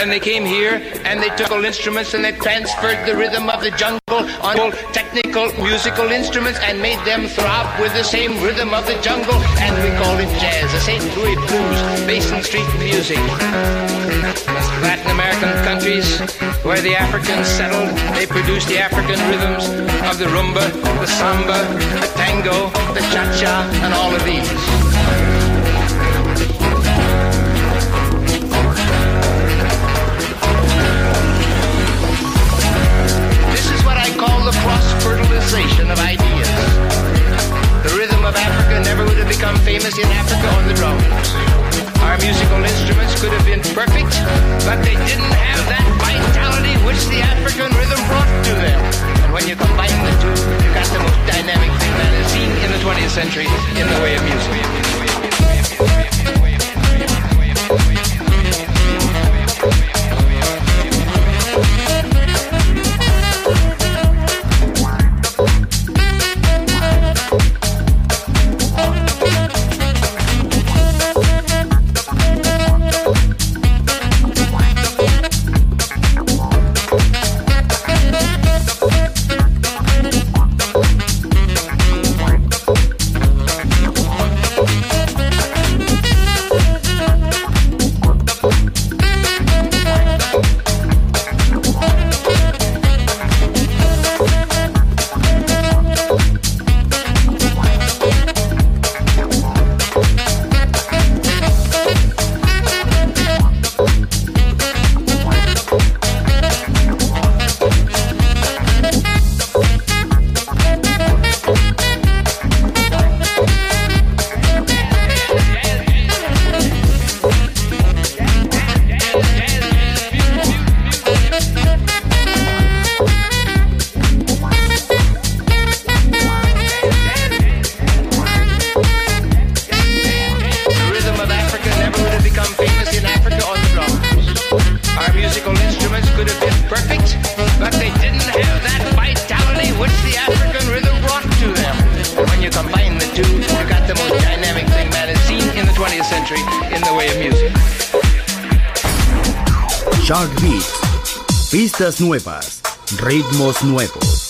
Then they came here and they took all instruments and they transferred the rhythm of the jungle on all technical musical instruments and made them throb with the same rhythm of the jungle. And we call it jazz, the St. Louis blues, Basin Street music. Latin American countries where the Africans settled, they produced the African rhythms of the rumba, the samba, the tango, the cha-cha, and all of these. Become famous in Africa on the drums. Our musical instruments could have been perfect, but they didn't have that vitality which the African rhythm brought to them. And when you combine the two, you got the most dynamic thing that is seen in the 20th century in the way of music. Shark Beat. Pistas nuevas, ritmos nuevos.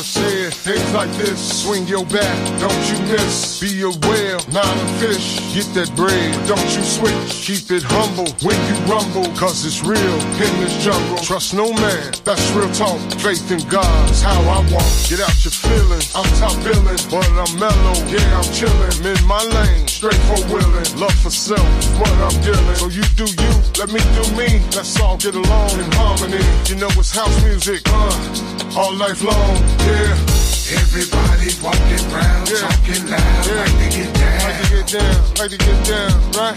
Daughter said things like this. Swing your bat, don't you miss. Be a whale, not a fish. Get that bread, don't you switch. Keep it humble when you rumble, cause it's real in this jungle. Trust no man, that's real talk. Faith in God's how I walk. Get out your feelings, I'm top billing, but I'm mellow. Yeah, I'm chillin', in my lane, straight for willing. Love for self, what I'm dealing. So you do you, let me do me. Let's all get along in harmony. You know it's house music, uh, all life long. Yeah, Everybody walking around Yeah. talking loud Yeah. like they get down. like to get down, like to get down, right?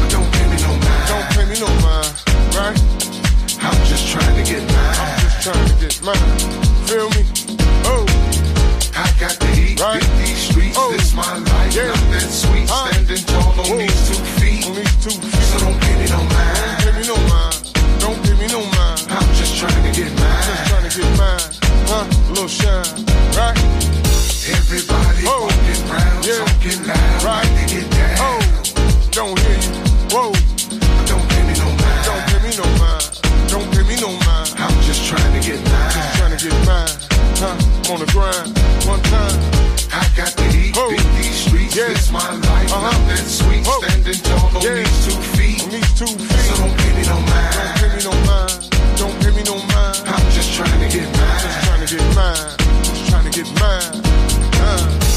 But don't pay me no mind. Don't pay me no mind, right? I'm just trying to get mine. I'm Just trying to get mine. Feel me? Oh, I got to eat, Right. beat these streets. Oh. This my life, Yeah. not that sweet. Huh. Standing tall on Whoa. these two feet. on these two feet. So don't pay me no mind. Don't pay me no mind. Don't give me no mind. I'm just trying to get mine. Just trying to get mine. Huh? A little shine, right? Everybody Oh. walking around Yeah. talking loud Right. like they get down. Oh, don't hear you. Whoa, don't pay me no mind. don't pay me no mind. Don't pay me no mind. I'm just trying to get mine. Just Trying to get mine. Huh? On the grind. One time. I got to eat, Oh. beat these streets. Yeah. This my life, Uh-huh. that sweet. Oh. Standing tall on Yeah. these two feet. On these two So don't pay me no mind. Don't pay me no mind. Don't pay me no mind. I'm just trying to get mine. Just trying to get mine. Just trying to get mine. Uh.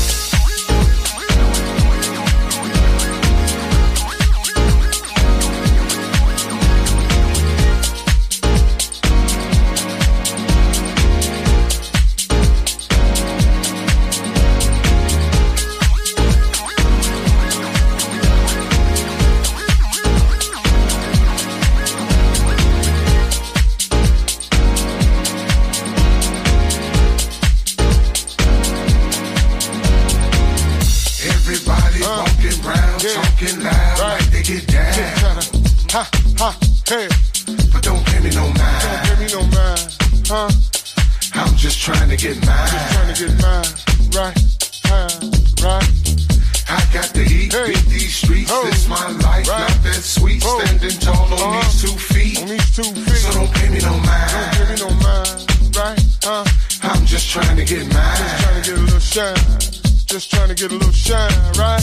Just trying to get a little shine, right?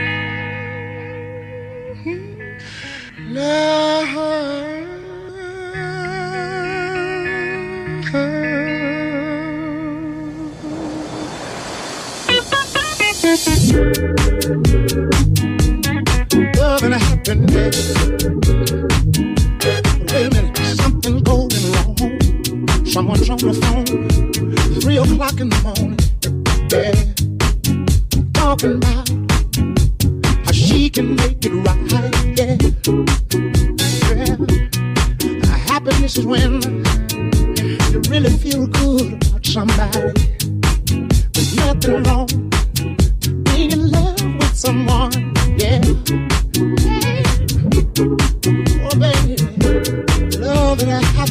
we don't have